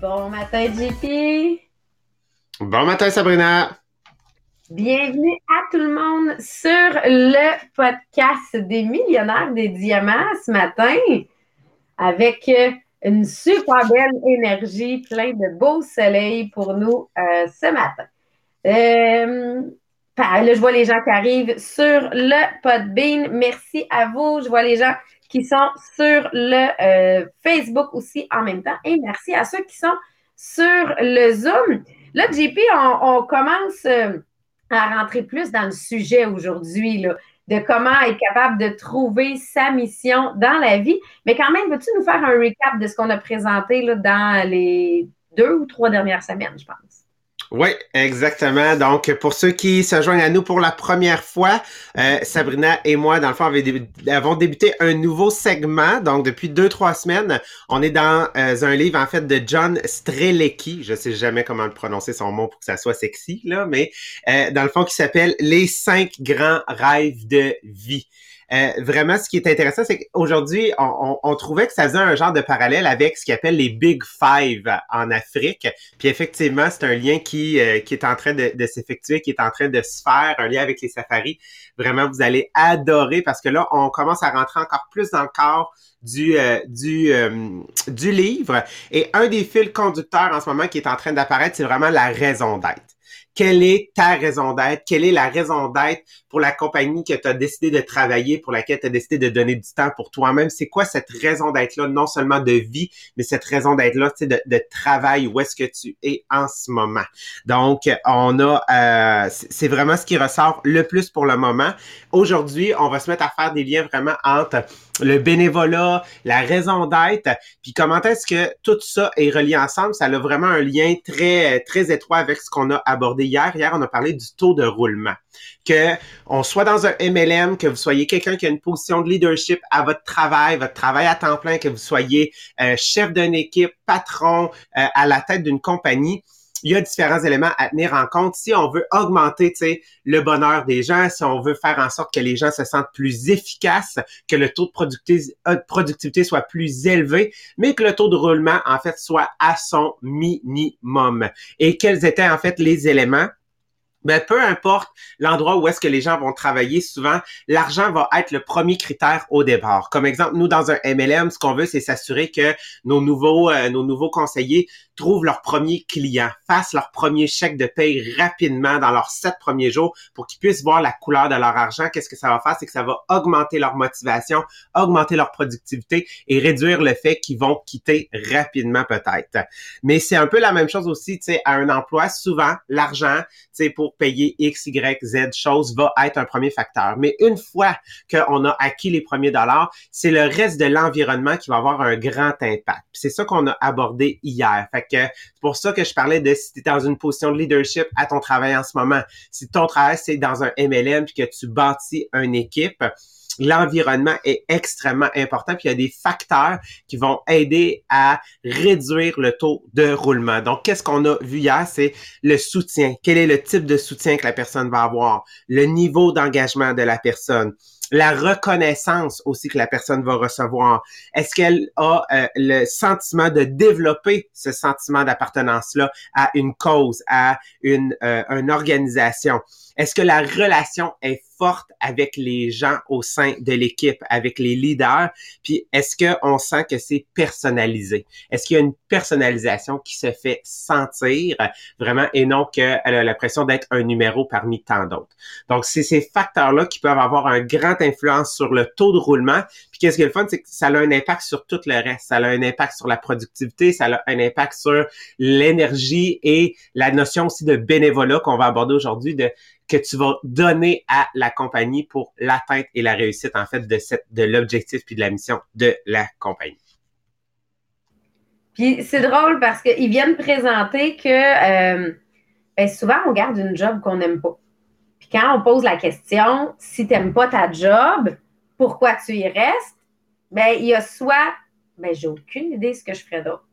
Bon matin, JP. Bon matin, Sabrina. Bienvenue à tout le monde sur le podcast des millionnaires des diamants ce matin avec une super belle énergie, plein de beau soleil pour nous euh, ce matin. Euh, là, je vois les gens qui arrivent sur le Podbean. Merci à vous. Je vois les gens qui sont sur le euh, Facebook aussi en même temps. Et merci à ceux qui sont sur le Zoom. Là, JP, on, commence euh, à rentrer plus dans le sujet aujourd'hui, de comment être capable de trouver sa mission dans la vie. Mais quand même, veux-tu nous faire un recap de ce qu'on a présenté là, dans les deux ou trois dernières semaines, je pense? Oui, exactement. Donc, pour ceux qui se joignent à nous pour la première fois, euh, Sabrina et moi, dans le fond, avons débuté un nouveau segment. Donc, depuis deux, trois semaines, on est dans euh, un livre, en fait, de John Strelecki. Je sais jamais comment prononcer son nom pour que ça soit sexy, là, mais euh, dans le fond, qui s'appelle Les cinq grands rêves de vie. Euh, vraiment, ce qui est intéressant, c'est qu'aujourd'hui, on, trouvait que ça faisait un genre de parallèle avec ce qu'ils appelle les Big Five en Afrique. Puis effectivement, c'est un lien qui, euh, qui est en train de, s'effectuer, qui est en train de se faire, un lien avec les safaris. Vraiment, vous allez adorer parce que là, on commence à rentrer encore plus dans le corps du, euh, du, du livre. Et un des fils conducteurs en ce moment qui est en train d'apparaître, c'est vraiment la raison d'être quelle est ta raison d'être, quelle est la raison d'être pour la compagnie que tu as décidé de travailler, pour laquelle tu as décidé de donner du temps pour toi-même? C'est quoi cette raison d'être-là, non seulement de vie, mais cette raison d'être-là, tu sais, de, travail, où est-ce que tu es en ce moment? Donc, on a, euh, c'est vraiment ce qui ressort le plus pour le moment. Aujourd'hui, on va se mettre à faire des liens vraiment entre le bénévolat, la raison d'être, puis comment est-ce que tout ça est relié ensemble, ça a vraiment un lien très très étroit avec ce qu'on a abordé hier. Hier, on a parlé du taux de roulement. Que on soit dans un MLM, que vous soyez quelqu'un qui a une position de leadership à votre travail, votre travail à temps plein, que vous soyez euh, chef d'une équipe, patron euh, à la tête d'une compagnie, il y a différents éléments à tenir en compte. Si on veut augmenter le bonheur des gens, si on veut faire en sorte que les gens se sentent plus efficaces, que le taux de productivité, euh, productivité soit plus élevé, mais que le taux de roulement, en fait, soit à son minimum. Et quels étaient, en fait, les éléments? Ben, peu importe l'endroit où est-ce que les gens vont travailler, souvent, l'argent va être le premier critère au départ. Comme exemple, nous, dans un MLM, ce qu'on veut, c'est s'assurer que nos nouveaux, euh, nos nouveaux conseillers trouvent leur premier client, fassent leur premier chèque de paye rapidement dans leurs sept premiers jours pour qu'ils puissent voir la couleur de leur argent. Qu'est-ce que ça va faire? C'est que ça va augmenter leur motivation, augmenter leur productivité et réduire le fait qu'ils vont quitter rapidement peut-être. Mais c'est un peu la même chose aussi, tu sais, à un emploi. Souvent, l'argent, tu sais, pour payer X, Y, Z choses va être un premier facteur. Mais une fois qu'on a acquis les premiers dollars, c'est le reste de l'environnement qui va avoir un grand impact. C'est ça qu'on a abordé hier. Fait que c'est pour ça que je parlais de si tu es dans une position de leadership à ton travail en ce moment. Si ton travail c'est dans un MLM puis que tu bâtis une équipe, l'environnement est extrêmement important, il y a des facteurs qui vont aider à réduire le taux de roulement. Donc, qu'est-ce qu'on a vu hier? C'est le soutien. Quel est le type de soutien que la personne va avoir? Le niveau d'engagement de la personne la reconnaissance aussi que la personne va recevoir. Est-ce qu'elle a euh, le sentiment de développer ce sentiment d'appartenance-là à une cause, à une, euh, une organisation? Est-ce que la relation est forte avec les gens au sein de l'équipe, avec les leaders? Puis est-ce qu'on sent que c'est personnalisé? Est-ce qu'il y a une personnalisation qui se fait sentir vraiment et non qu'elle a l'impression d'être un numéro parmi tant d'autres? Donc, c'est ces facteurs-là qui peuvent avoir un grand influence sur le taux de roulement. Puis qu'est-ce qui est le fun, c'est que ça a un impact sur tout le reste. Ça a un impact sur la productivité, ça a un impact sur l'énergie et la notion aussi de bénévolat qu'on va aborder aujourd'hui, de que tu vas donner à la compagnie pour l'atteinte et la réussite, en fait, de, cette, de l'objectif puis de la mission de la compagnie. Puis c'est drôle parce qu'ils viennent présenter que euh, ben, souvent on garde une job qu'on n'aime pas. Puis quand on pose la question, si tu n'aimes pas ta job, pourquoi tu y restes? Ben, il y a soit, ben, j'ai aucune idée de ce que je ferais d'autre.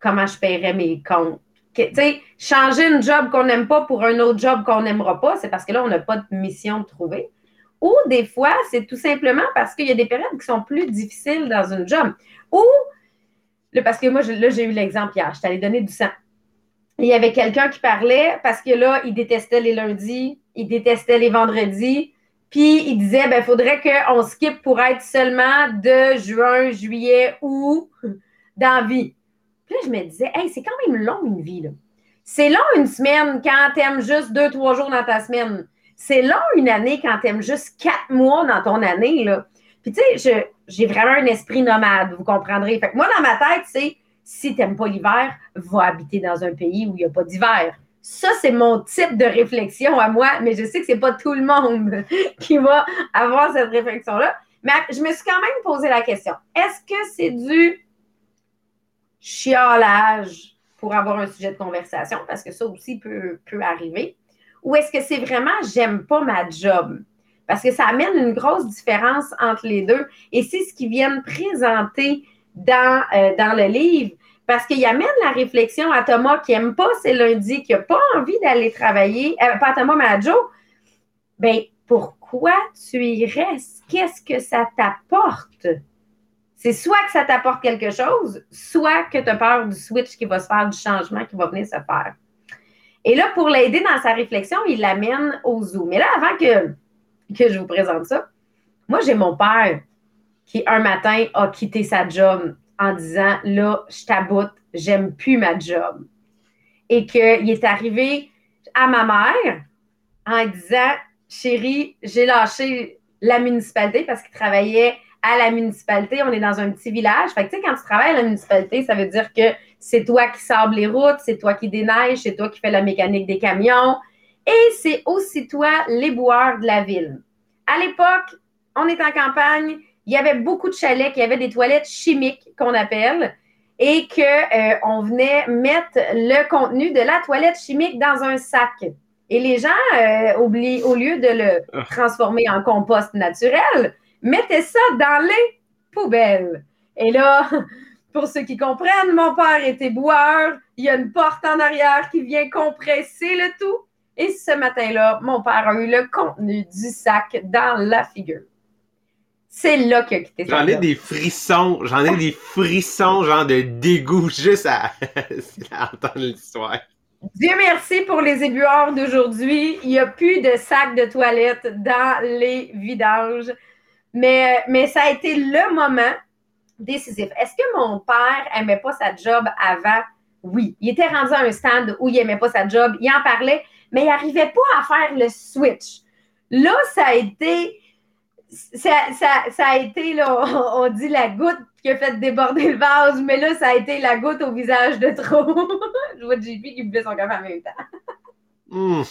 Comment je paierais mes comptes? sais, changer une job qu'on n'aime pas pour un autre job qu'on n'aimera pas, c'est parce que là, on n'a pas de mission de trouver. Ou des fois, c'est tout simplement parce qu'il y a des périodes qui sont plus difficiles dans une job. Ou parce que moi, là, j'ai eu l'exemple hier. Je t'allais donner du sang. Il y avait quelqu'un qui parlait parce que là, il détestait les lundis, il détestait les vendredis. Puis il disait, ben, faudrait qu'on skip pour être seulement de juin, juillet, ou dans vie. Puis là, je me disais, hey, c'est quand même long une vie. C'est long une semaine quand t'aimes juste deux, trois jours dans ta semaine. C'est long une année quand t'aimes juste quatre mois dans ton année, là. Puis tu sais, j'ai vraiment un esprit nomade, vous comprendrez. Fait que moi, dans ma tête, c'est si t'aimes pas l'hiver, va habiter dans un pays où il n'y a pas d'hiver. Ça, c'est mon type de réflexion à moi, mais je sais que c'est pas tout le monde qui va avoir cette réflexion-là. Mais je me suis quand même posé la question. Est-ce que c'est du chiolage pour avoir un sujet de conversation? Parce que ça aussi peut, peut arriver. Ou est-ce que c'est vraiment j'aime pas ma job? Parce que ça amène une grosse différence entre les deux. Et c'est ce qu'ils viennent présenter dans, euh, dans le livre. Parce qu'il amène la réflexion à Thomas qui n'aime pas ses lundis, qui n'a pas envie d'aller travailler, euh, pas Thomas, mais à Joe. Ben, pourquoi tu y restes? Qu'est-ce que ça t'apporte? C'est soit que ça t'apporte quelque chose, soit que tu as peur du switch qui va se faire, du changement qui va venir se faire. Et là, pour l'aider dans sa réflexion, il l'amène au zoo. Mais là, avant que que je vous présente ça. Moi, j'ai mon père qui, un matin, a quitté sa job en disant Là, je taboute, j'aime plus ma job. Et qu'il est arrivé à ma mère en disant Chérie, j'ai lâché la municipalité parce qu'il travaillait à la municipalité. On est dans un petit village. Fait que, tu sais, quand tu travailles à la municipalité, ça veut dire que c'est toi qui sable les routes, c'est toi qui déneige, c'est toi qui fais la mécanique des camions, et c'est aussi toi l'éboueur de la ville. À l'époque, on est en campagne, il y avait beaucoup de chalets qui avaient des toilettes chimiques qu'on appelle et qu'on euh, venait mettre le contenu de la toilette chimique dans un sac. Et les gens, euh, au lieu de le ah. transformer en compost naturel, mettaient ça dans les poubelles. Et là, pour ceux qui comprennent, mon père était boueur. Il y a une porte en arrière qui vient compresser le tout. Et ce matin-là, mon père a eu le contenu du sac dans la figure. C'est là qu'il a quitté J'en ai des frissons, j'en ai des frissons, genre de dégoût, juste à, entendre l'histoire. Dieu merci pour les éboueurs d'aujourd'hui. Il n'y a plus de sacs de toilette dans les vidanges. Mais, mais ça a été le moment décisif. Est-ce que mon père aimait pas sa job avant? Oui. Il était rendu à un stand où il aimait pas sa job. Il en parlait, mais il n'arrivait pas à faire le switch. Là, ça a été, ça, a été, là, on, dit la goutte qui a fait déborder le vase, mais là, ça a été la goutte au visage de trop. Je vois JP qui buvait son café en même temps. Hmm.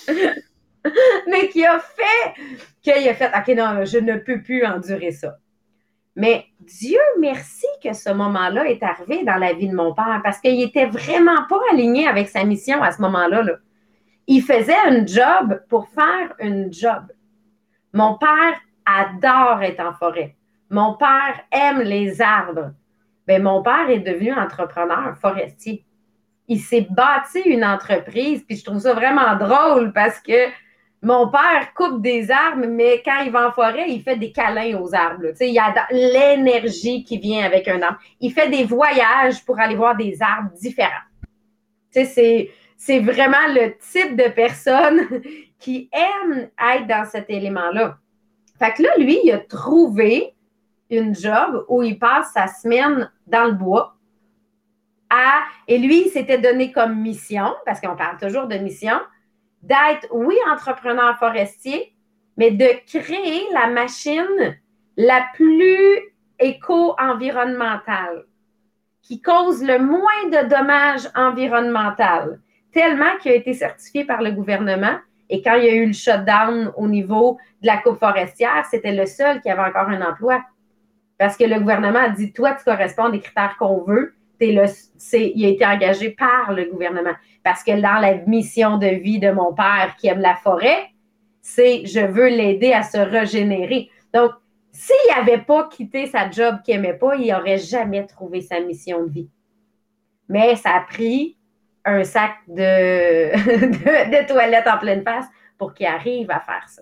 mais qui a fait, qu'il a fait, OK, non, je ne peux plus endurer ça. Mais Dieu merci que ce moment-là est arrivé dans la vie de mon père parce qu'il n'était vraiment pas aligné avec sa mission à ce moment-là. Là il faisait un job pour faire une job. Mon père adore être en forêt. Mon père aime les arbres. Ben, mon père est devenu entrepreneur forestier. Il s'est bâti une entreprise, puis je trouve ça vraiment drôle parce que mon père coupe des arbres, mais quand il va en forêt, il fait des câlins aux arbres. Il y a l'énergie qui vient avec un arbre. Il fait des voyages pour aller voir des arbres différents. C'est c'est vraiment le type de personne qui aime être dans cet élément-là. Fait que là, lui, il a trouvé une job où il passe sa semaine dans le bois. Et lui, il s'était donné comme mission, parce qu'on parle toujours de mission, d'être, oui, entrepreneur forestier, mais de créer la machine la plus éco-environnementale, qui cause le moins de dommages environnementaux tellement qu'il a été certifié par le gouvernement. Et quand il y a eu le shutdown au niveau de la coupe forestière, c'était le seul qui avait encore un emploi. Parce que le gouvernement a dit, toi, tu corresponds des critères qu'on veut. Il a été engagé par le gouvernement. Parce que dans la mission de vie de mon père qui aime la forêt, c'est je veux l'aider à se régénérer. Donc, s'il n'avait pas quitté sa job qu'il n'aimait pas, il n'aurait jamais trouvé sa mission de vie. Mais ça a pris un sac de, de, toilette en pleine face pour qu'il arrive à faire ça.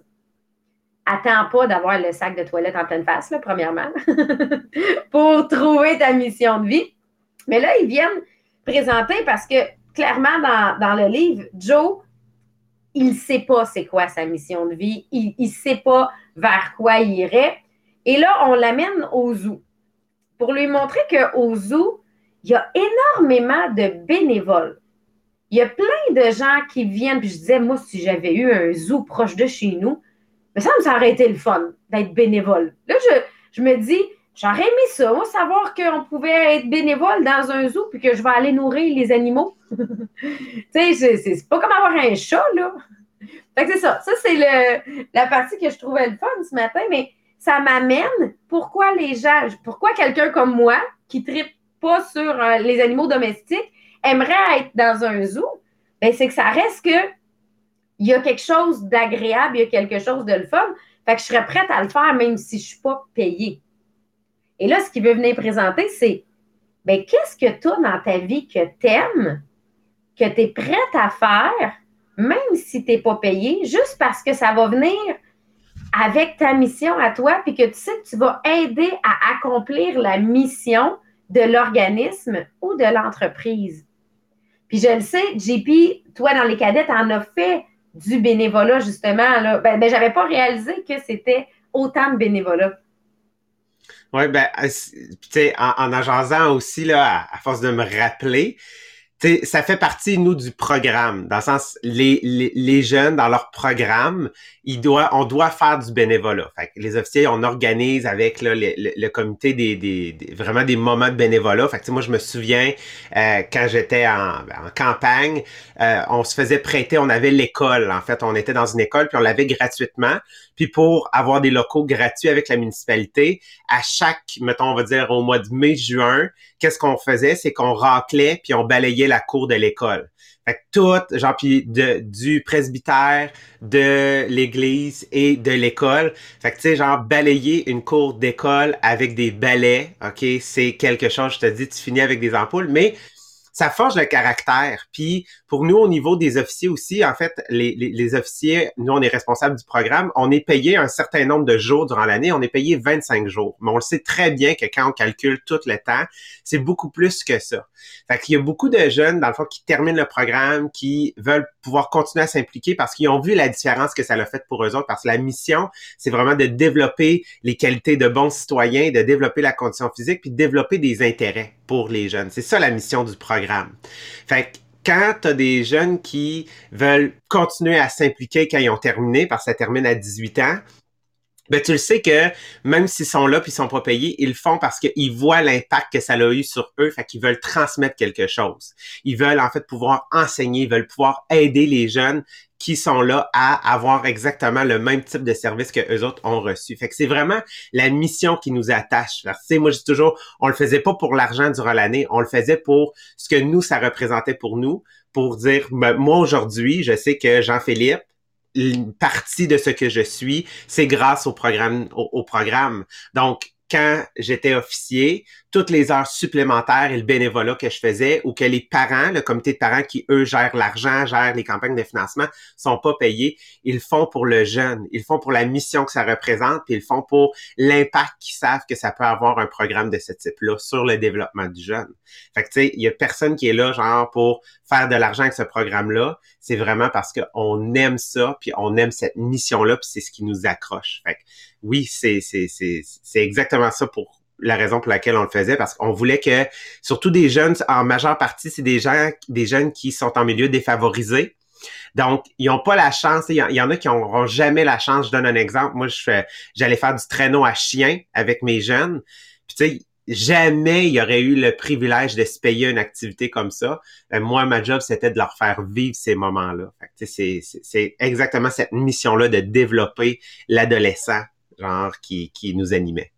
Attends pas d'avoir le sac de toilette en pleine face, premièrement, pour trouver ta mission de vie. Mais là, ils viennent présenter parce que clairement, dans, le livre, Joe, il ne sait pas c'est quoi sa mission de vie, il ne sait pas vers quoi il irait. Et là, on l'amène au zoo pour lui montrer qu'au zoo, il y a énormément de bénévoles. Il y a plein de gens qui viennent, puis je disais, moi, si j'avais eu un zoo proche de chez nous, mais ça me aurait été le fun d'être bénévole. Là, je, me dis, j'aurais aimé ça, moi, savoir qu'on pouvait être bénévole dans un zoo puis que je vais aller nourrir les animaux. tu sais, c'est pas comme avoir un chat, là. Fait c'est ça. Ça, c'est la partie que je trouvais le fun ce matin, mais ça m'amène pourquoi les gens, pourquoi quelqu'un comme moi qui tripe pas sur euh, les animaux domestiques aimerait être dans un zoo, ben, c'est que ça reste que il y a quelque chose d'agréable, il y a quelque chose de fun. Fait que je serais prête à le faire même si je ne suis pas payée. Et là, ce qu'il veut venir présenter, c'est ben, qu'est-ce que tu as dans ta vie que tu aimes, que tu es prête à faire, même si tu n'es pas payé, juste parce que ça va venir avec ta mission à toi, puis que tu sais que tu vas aider à accomplir la mission de l'organisme ou de l'entreprise. Puis je le sais, JP, toi, dans les cadets, en as fait du bénévolat, justement. Là. Ben, ben j'avais pas réalisé que c'était autant de bénévolat. Oui, ben, euh, tu sais, en, en aussi, là, à, force de me rappeler, ça fait partie, nous, du programme. Dans le sens, les, les, les jeunes, dans leur programme, ils doivent, on doit faire du bénévolat. Fait les officiers, on organise avec là, le, le, comité des, des, vraiment des moments de bénévolat. Fait que, moi, je me souviens, euh, quand j'étais en, en, campagne, euh, on se faisait prêter, on avait l'école. En fait, on était dans une école, puis on l'avait gratuitement. Puis pour avoir des locaux gratuits avec la municipalité, à chaque, mettons, on va dire au mois de mai, juin, qu'est-ce qu'on faisait? C'est qu'on raclait puis on balayait la cour de l'école. Fait que tout, genre, puis de, du presbytère, de l'église et de l'école. Fait que, tu sais, genre, balayer une cour d'école avec des balais, OK, c'est quelque chose, je te dis, tu finis avec des ampoules, mais ça forge le caractère. Puis pour nous, au niveau des officiers aussi, en fait, les, les, officiers, nous, on est responsable du programme. On est payé un certain nombre de jours durant l'année. On est payé 25 jours. Mais on le sait très bien que quand on calcule tout le temps, c'est beaucoup plus que ça. Fait qu'il y a beaucoup de jeunes, dans le fond, qui terminent le programme, qui veulent pouvoir continuer à s'impliquer parce qu'ils ont vu la différence que ça a fait pour eux autres. Parce que la mission, c'est vraiment de développer les qualités de bons citoyens, de développer la condition physique, puis de développer des intérêts pour les jeunes. C'est ça la mission du programme. Fait que quand tu as des jeunes qui veulent continuer à s'impliquer quand ils ont terminé, parce que ça termine à 18 ans, ben tu le sais que même s'ils sont là puis ils sont pas payés, ils le font parce qu'ils voient l'impact que ça a eu sur eux, fait qu'ils veulent transmettre quelque chose. Ils veulent en fait pouvoir enseigner, ils veulent pouvoir aider les jeunes qui sont là à avoir exactement le même type de service que eux autres ont reçu. Fait que c'est vraiment la mission qui nous attache. Moi je dis toujours, on le faisait pas pour l'argent durant l'année, on le faisait pour ce que nous ça représentait pour nous, pour dire ben, moi aujourd'hui, je sais que Jean-Philippe une partie de ce que je suis, c'est grâce au programme, au, programme. Donc, quand j'étais officier, toutes les heures supplémentaires et le bénévolat que je faisais ou que les parents, le comité de parents qui, eux, gèrent l'argent, gèrent les campagnes de financement, sont pas payés, ils font pour le jeune, ils font pour la mission que ça représente, puis ils font pour l'impact qu'ils savent que ça peut avoir un programme de ce type-là sur le développement du jeune. Fait que, tu sais, il y a personne qui est là, genre, pour faire de l'argent avec ce programme-là. C'est vraiment parce qu'on aime ça, puis on aime cette mission-là, puis c'est ce qui nous accroche. Fait que, oui, c'est, c'est, c'est, c'est exactement ça pour la raison pour laquelle on le faisait, parce qu'on voulait que, surtout des jeunes, en majeure partie, c'est des gens, des jeunes qui sont en milieu défavorisé. Donc, ils n'ont pas la chance. Il y, en a qui n'auront jamais la chance. Je donne un exemple. Moi, j'allais faire du traîneau à chien avec mes jeunes. Puis, tu sais, jamais il y aurait eu le privilège de se payer une activité comme ça. Euh, moi, ma job, c'était de leur faire vivre ces moments-là. C'est exactement cette mission-là de développer l'adolescent genre qui, qui nous animait.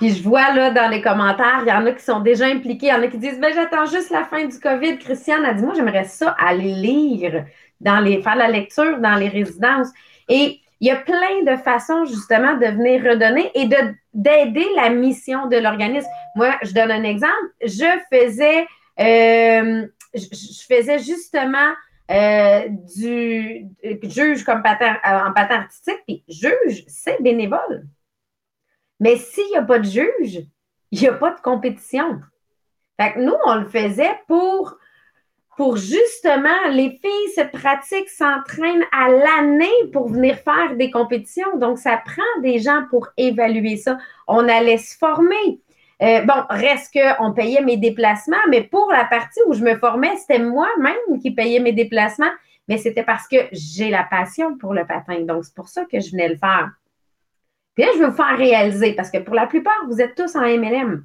Puis je vois là dans les commentaires, il y en a qui sont déjà impliqués, il y en a qui disent ben j'attends juste la fin du COVID. Christiane a dit moi j'aimerais ça aller lire dans les faire la lecture dans les résidences. Et il y a plein de façons justement de venir redonner et de d'aider la mission de l'organisme. Moi, je donne un exemple. Je faisais euh, je, faisais justement euh, du juge comme euh, en patin artistique, puis juge, c'est bénévole. Mais s'il n'y a pas de juge, il n'y a pas de compétition. Fait que nous, on le faisait pour, justement, les filles se pratiquent, s'entraînent à l'année pour venir faire des compétitions. Donc, ça prend des gens pour évaluer ça. On allait se former. Euh, bon, reste qu'on payait mes déplacements, mais pour la partie où je me formais, c'était moi-même qui payais mes déplacements, mais c'était parce que j'ai la passion pour le patin. Donc, c'est pour ça que je venais le faire. Là, je veux vous faire réaliser, parce que pour la plupart, vous êtes tous en MLM.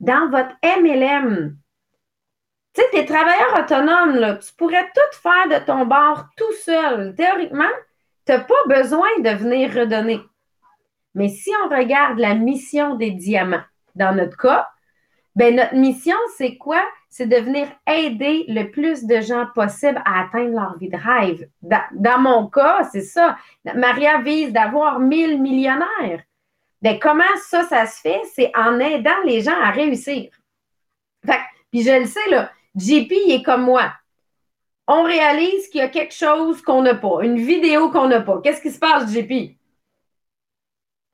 Dans votre MLM, tu sais, tes travailleurs autonomes, là, tu pourrais tout faire de ton bord tout seul. Théoriquement, tu n'as pas besoin de venir redonner. Mais si on regarde la mission des diamants, dans notre cas, ben notre mission, c'est quoi? C'est de venir aider le plus de gens possible à atteindre leur vie de rêve. Dans, mon cas, c'est ça. Maria vise d'avoir 1000 millionnaires. Ben, comment ça, ça se fait? C'est en aidant les gens à réussir. Fait, puis je le sais, là, JP, il est comme moi. On réalise qu'il y a quelque chose qu'on n'a pas, une vidéo qu'on n'a pas. Qu'est-ce qui se passe, JP?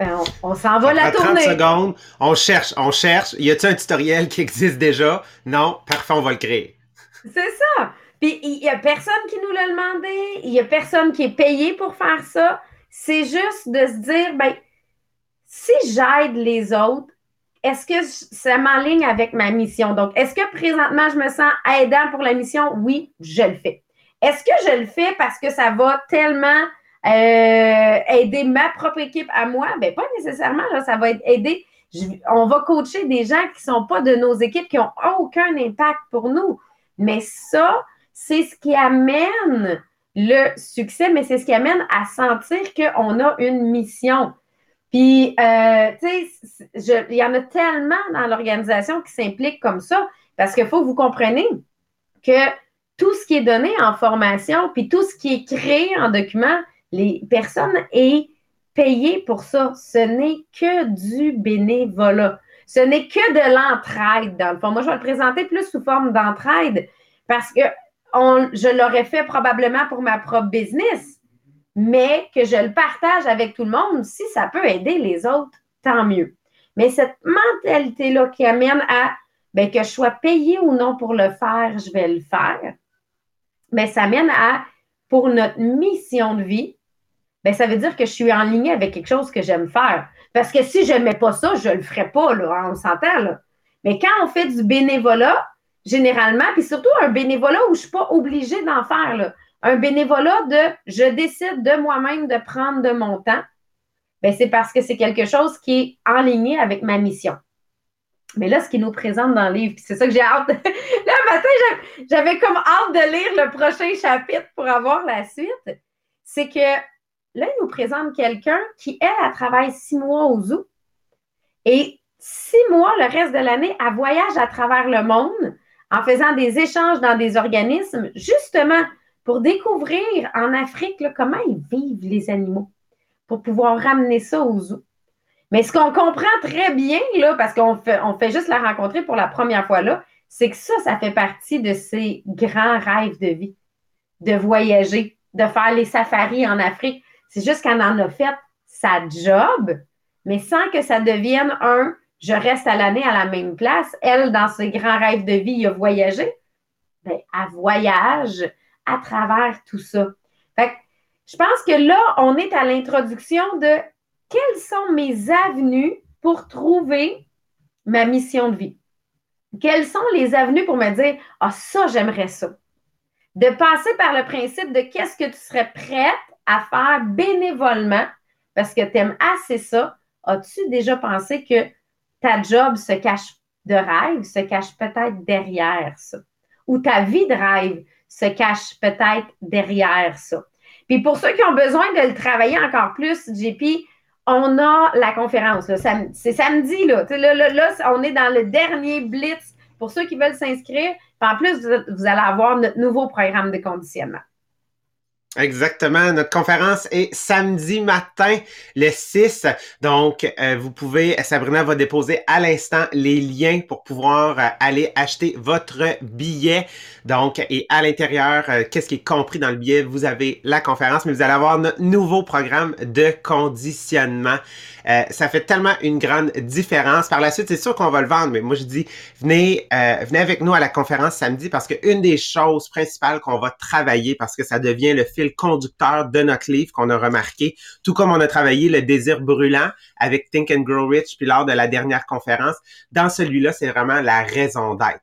Ben, on, s'en va la tourner. 30 secondes, on cherche, on cherche. Y a-t-il un tutoriel qui existe déjà? Non, parfait, on va le créer. C'est ça. Puis il y a personne qui nous l'a demandé, il y a personne qui est payé pour faire ça. C'est juste de se dire, ben, si j'aide les autres, est-ce que ça m'enligne avec ma mission? Donc, est-ce que présentement, je me sens aidant pour la mission? Oui, je le fais. Est-ce que je le fais parce que ça va tellement euh, aider ma propre équipe à moi, ben pas nécessairement, là, ça va être aider. on va coacher des gens qui ne sont pas de nos équipes, qui n'ont aucun impact pour nous. Mais ça, c'est ce qui amène le succès, mais c'est ce qui amène à sentir qu'on a une mission. Puis, euh, tu sais, il y en a tellement dans l'organisation qui s'impliquent comme ça, parce qu'il faut que vous compreniez que tout ce qui est donné en formation, puis tout ce qui est créé en document, les personnes aient payé pour ça. Ce n'est que du bénévolat. Ce n'est que de l'entraide, dans le fond. Moi, je vais le présenter plus sous forme d'entraide parce que je l'aurais fait probablement pour ma propre business, mais que je le partage avec tout le monde, si ça peut aider les autres, tant mieux. Mais cette mentalité-là qui amène à ben, que je sois payé ou non pour le faire, je vais le faire, mais ça amène à, pour notre mission de vie, ben, ça veut dire que je suis en ligne avec quelque chose que j'aime faire. Parce que si je n'aimais pas ça, je ne le ferais pas, là, on s'entend. Là. Mais quand on fait du bénévolat, généralement, puis surtout un bénévolat où je ne suis pas obligée d'en faire, là. un bénévolat de je décide de moi-même de prendre de mon temps, ben, c'est parce que c'est quelque chose qui est en ligne avec ma mission. Mais là, ce qu'il nous présente dans le livre, c'est ça que j'ai hâte. là, matin, j'avais comme hâte de lire le prochain chapitre pour avoir la suite. C'est que Là, il nous présente quelqu'un qui, elle, elle travaille six mois au zoo. Et six mois, le reste de l'année, elle voyage à travers le monde en faisant des échanges dans des organismes, justement pour découvrir en Afrique comment ils vivent les animaux, pour pouvoir ramener ça au zoo. Mais ce qu'on comprend très bien, là, parce qu'on fait, fait juste la rencontrer pour la première fois là, c'est que ça, ça fait partie de ses grands rêves de vie, de voyager, de faire les safaris en Afrique. C'est juste qu'elle en a fait sa job, mais sans que ça devienne un je reste à l'année à la même place. Elle, dans ses grands rêves de vie, il a voyagé. Bien, elle voyage à travers tout ça. Fait je pense que là, on est à l'introduction de quelles sont mes avenues pour trouver ma mission de vie? Quelles sont les avenues pour me dire Ah, ça, j'aimerais ça. De passer par le principe de qu'est-ce que tu serais prête à faire bénévolement parce que tu aimes assez ça, as-tu déjà pensé que ta job se cache de rêve, se cache peut-être derrière ça? Ou ta vie de rêve se cache peut-être derrière ça? Puis pour ceux qui ont besoin de le travailler encore plus, JP, on a la conférence. C'est samedi, là. Là, on est dans le dernier blitz pour ceux qui veulent s'inscrire. En plus, vous allez avoir notre nouveau programme de conditionnement. Exactement. Notre conférence est samedi matin, le 6. Donc, euh, vous pouvez, Sabrina va déposer à l'instant les liens pour pouvoir euh, aller acheter votre billet. Donc, et à l'intérieur, euh, qu'est-ce qui est compris dans le billet? Vous avez la conférence, mais vous allez avoir notre nouveau programme de conditionnement. ça fait tellement une grande différence. Par la suite, c'est sûr qu'on va le vendre, mais moi, je dis, venez, venez avec nous à la conférence samedi parce qu'une des choses principales qu'on va travailler, parce que ça devient le fil conducteur de notre livre qu'on a remarqué, tout comme on a travaillé le désir brûlant avec Think and Grow Rich, puis lors de la dernière conférence. Dans celui-là, c'est vraiment la raison d'être.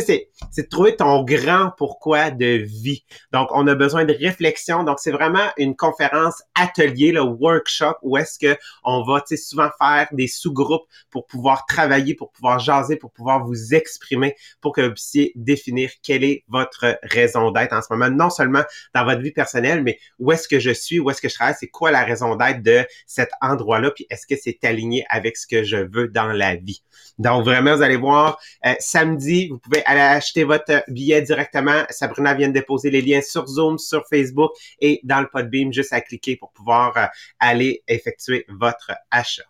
C'est de trouver ton grand pourquoi de vie. Donc, on a besoin de réflexion. Donc, c'est vraiment une conférence atelier, le workshop, où est-ce que on va, tu sais, souvent faire des sous-groupes pour pouvoir travailler, pour pouvoir jaser, pour pouvoir vous exprimer, pour que vous puissiez définir quelle est votre raison d'être en ce moment, non seulement dans votre vie personnelle, mais où est-ce que je suis, où est-ce que je travaille, c'est quoi la raison d'être de cet endroit-là, puis est-ce que c'est aligné avec ce que je veux dans la vie. Donc, vraiment, vous allez voir, euh, samedi, vous pouvez aller acheter votre billet directement. Sabrina vient de déposer les liens sur Zoom, sur Facebook et dans le Podbeam, juste à cliquer pour pouvoir euh, aller effectuer votre achat.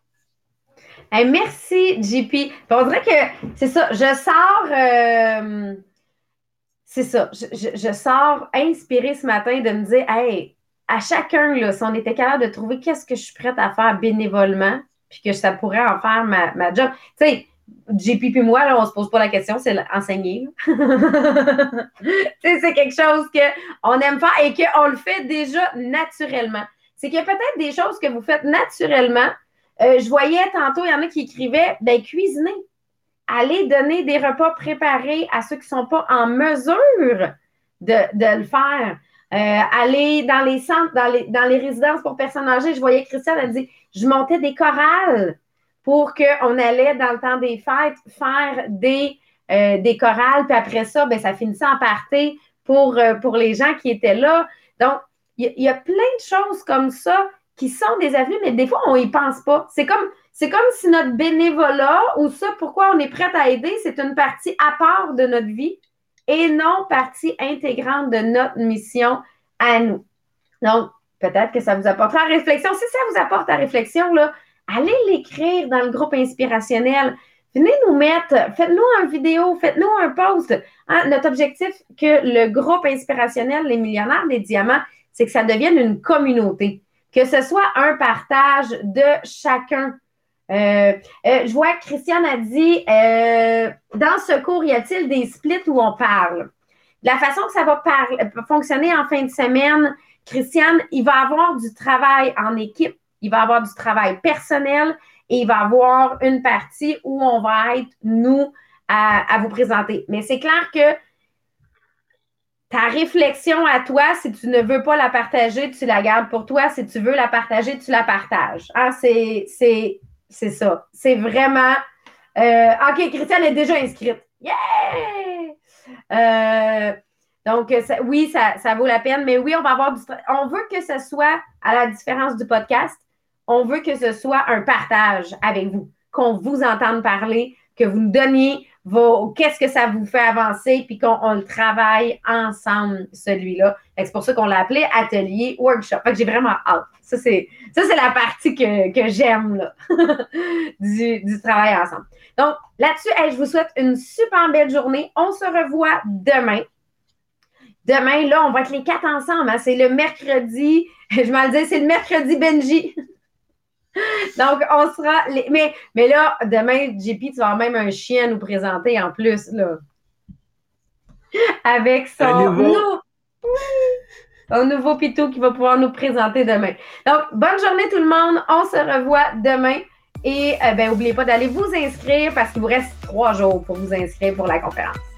merci, JP. On dirait que c'est ça, je sors. Euh, c'est ça, je, sors inspirée ce matin de me dire, hey, à chacun, là, si on était capable de trouver qu'est-ce que je suis prête à faire bénévolement, puis que ça pourrait en faire ma, ma job. Tu sais, JP et moi, là, on se pose pas la question, c'est enseigner. c'est quelque chose qu'on aime faire et qu'on le fait déjà naturellement. C'est qu'il y a peut-être des choses que vous faites naturellement. Euh, je voyais tantôt, il y en a qui écrivaient ben, cuisiner. Aller donner des repas préparés à ceux qui ne sont pas en mesure de, le faire. Euh, aller dans les centres, dans les, dans les résidences pour personnes âgées. Je voyais Christiane, elle dit Je montais des chorales pour qu'on allait, dans le temps des fêtes, faire des, euh, des chorales, puis après ça, ben, ça finissait en partie pour, euh, pour les gens qui étaient là. Donc, il y, a plein de choses comme ça qui sont des avenues, mais des fois, on n'y pense pas. C'est comme, c'est comme si notre bénévolat ou ça, pourquoi on est prêt à aider, c'est une partie à part de notre vie et non partie intégrante de notre mission à nous. Donc, peut-être que ça vous apportera à réflexion. Si ça vous apporte à réflexion, là, allez l'écrire dans le groupe inspirationnel. Venez nous mettre, faites-nous une vidéo, faites-nous un post. Hein, notre objectif que le groupe inspirationnel, les millionnaires des diamants, c'est que ça devienne une communauté, que ce soit un partage de chacun. Euh, euh, je vois que Christiane a dit euh, dans ce cours, y a-t-il des splits où on parle? La façon que ça va fonctionner en fin de semaine, Christiane, il va avoir du travail en équipe il va avoir du travail personnel et il va avoir une partie où on va être, nous, à, vous présenter. Mais c'est clair que ta réflexion à toi, si tu ne veux pas la partager, tu la gardes pour toi. Si tu veux la partager, tu la partages. Ah, c'est, ça. C'est vraiment. Euh, OK, Christiane est déjà inscrite. Yeah! Euh, donc, oui, ça, ça, vaut la peine, mais oui, on va avoir du. On veut que ce soit, à la différence du podcast, on veut que ce soit un partage avec vous, qu'on vous entende parler, que vous nous donniez vos qu'est-ce que ça vous fait avancer, puis qu'on le travaille ensemble, celui-là. C'est pour ça qu'on l'a appelé atelier workshop. Fait que j'ai vraiment hâte. Ça, c'est, la partie que, j'aime du, travail ensemble. Donc, là-dessus, je vous souhaite une super belle journée. On se revoit demain. Demain, là, on va être les quatre ensemble. Hein. C'est le mercredi. Je m'en disais, c'est le mercredi Benji. Donc, on sera. Mais, mais là, demain, JP, tu vas avoir même un chien à nous présenter en plus, là. Avec son nouveau, nouveau pitou qui va pouvoir nous présenter demain. Donc, bonne journée tout le monde. On se revoit demain. Et euh, ben, n'oubliez pas d'aller vous inscrire parce qu'il vous reste trois jours pour vous inscrire pour la conférence.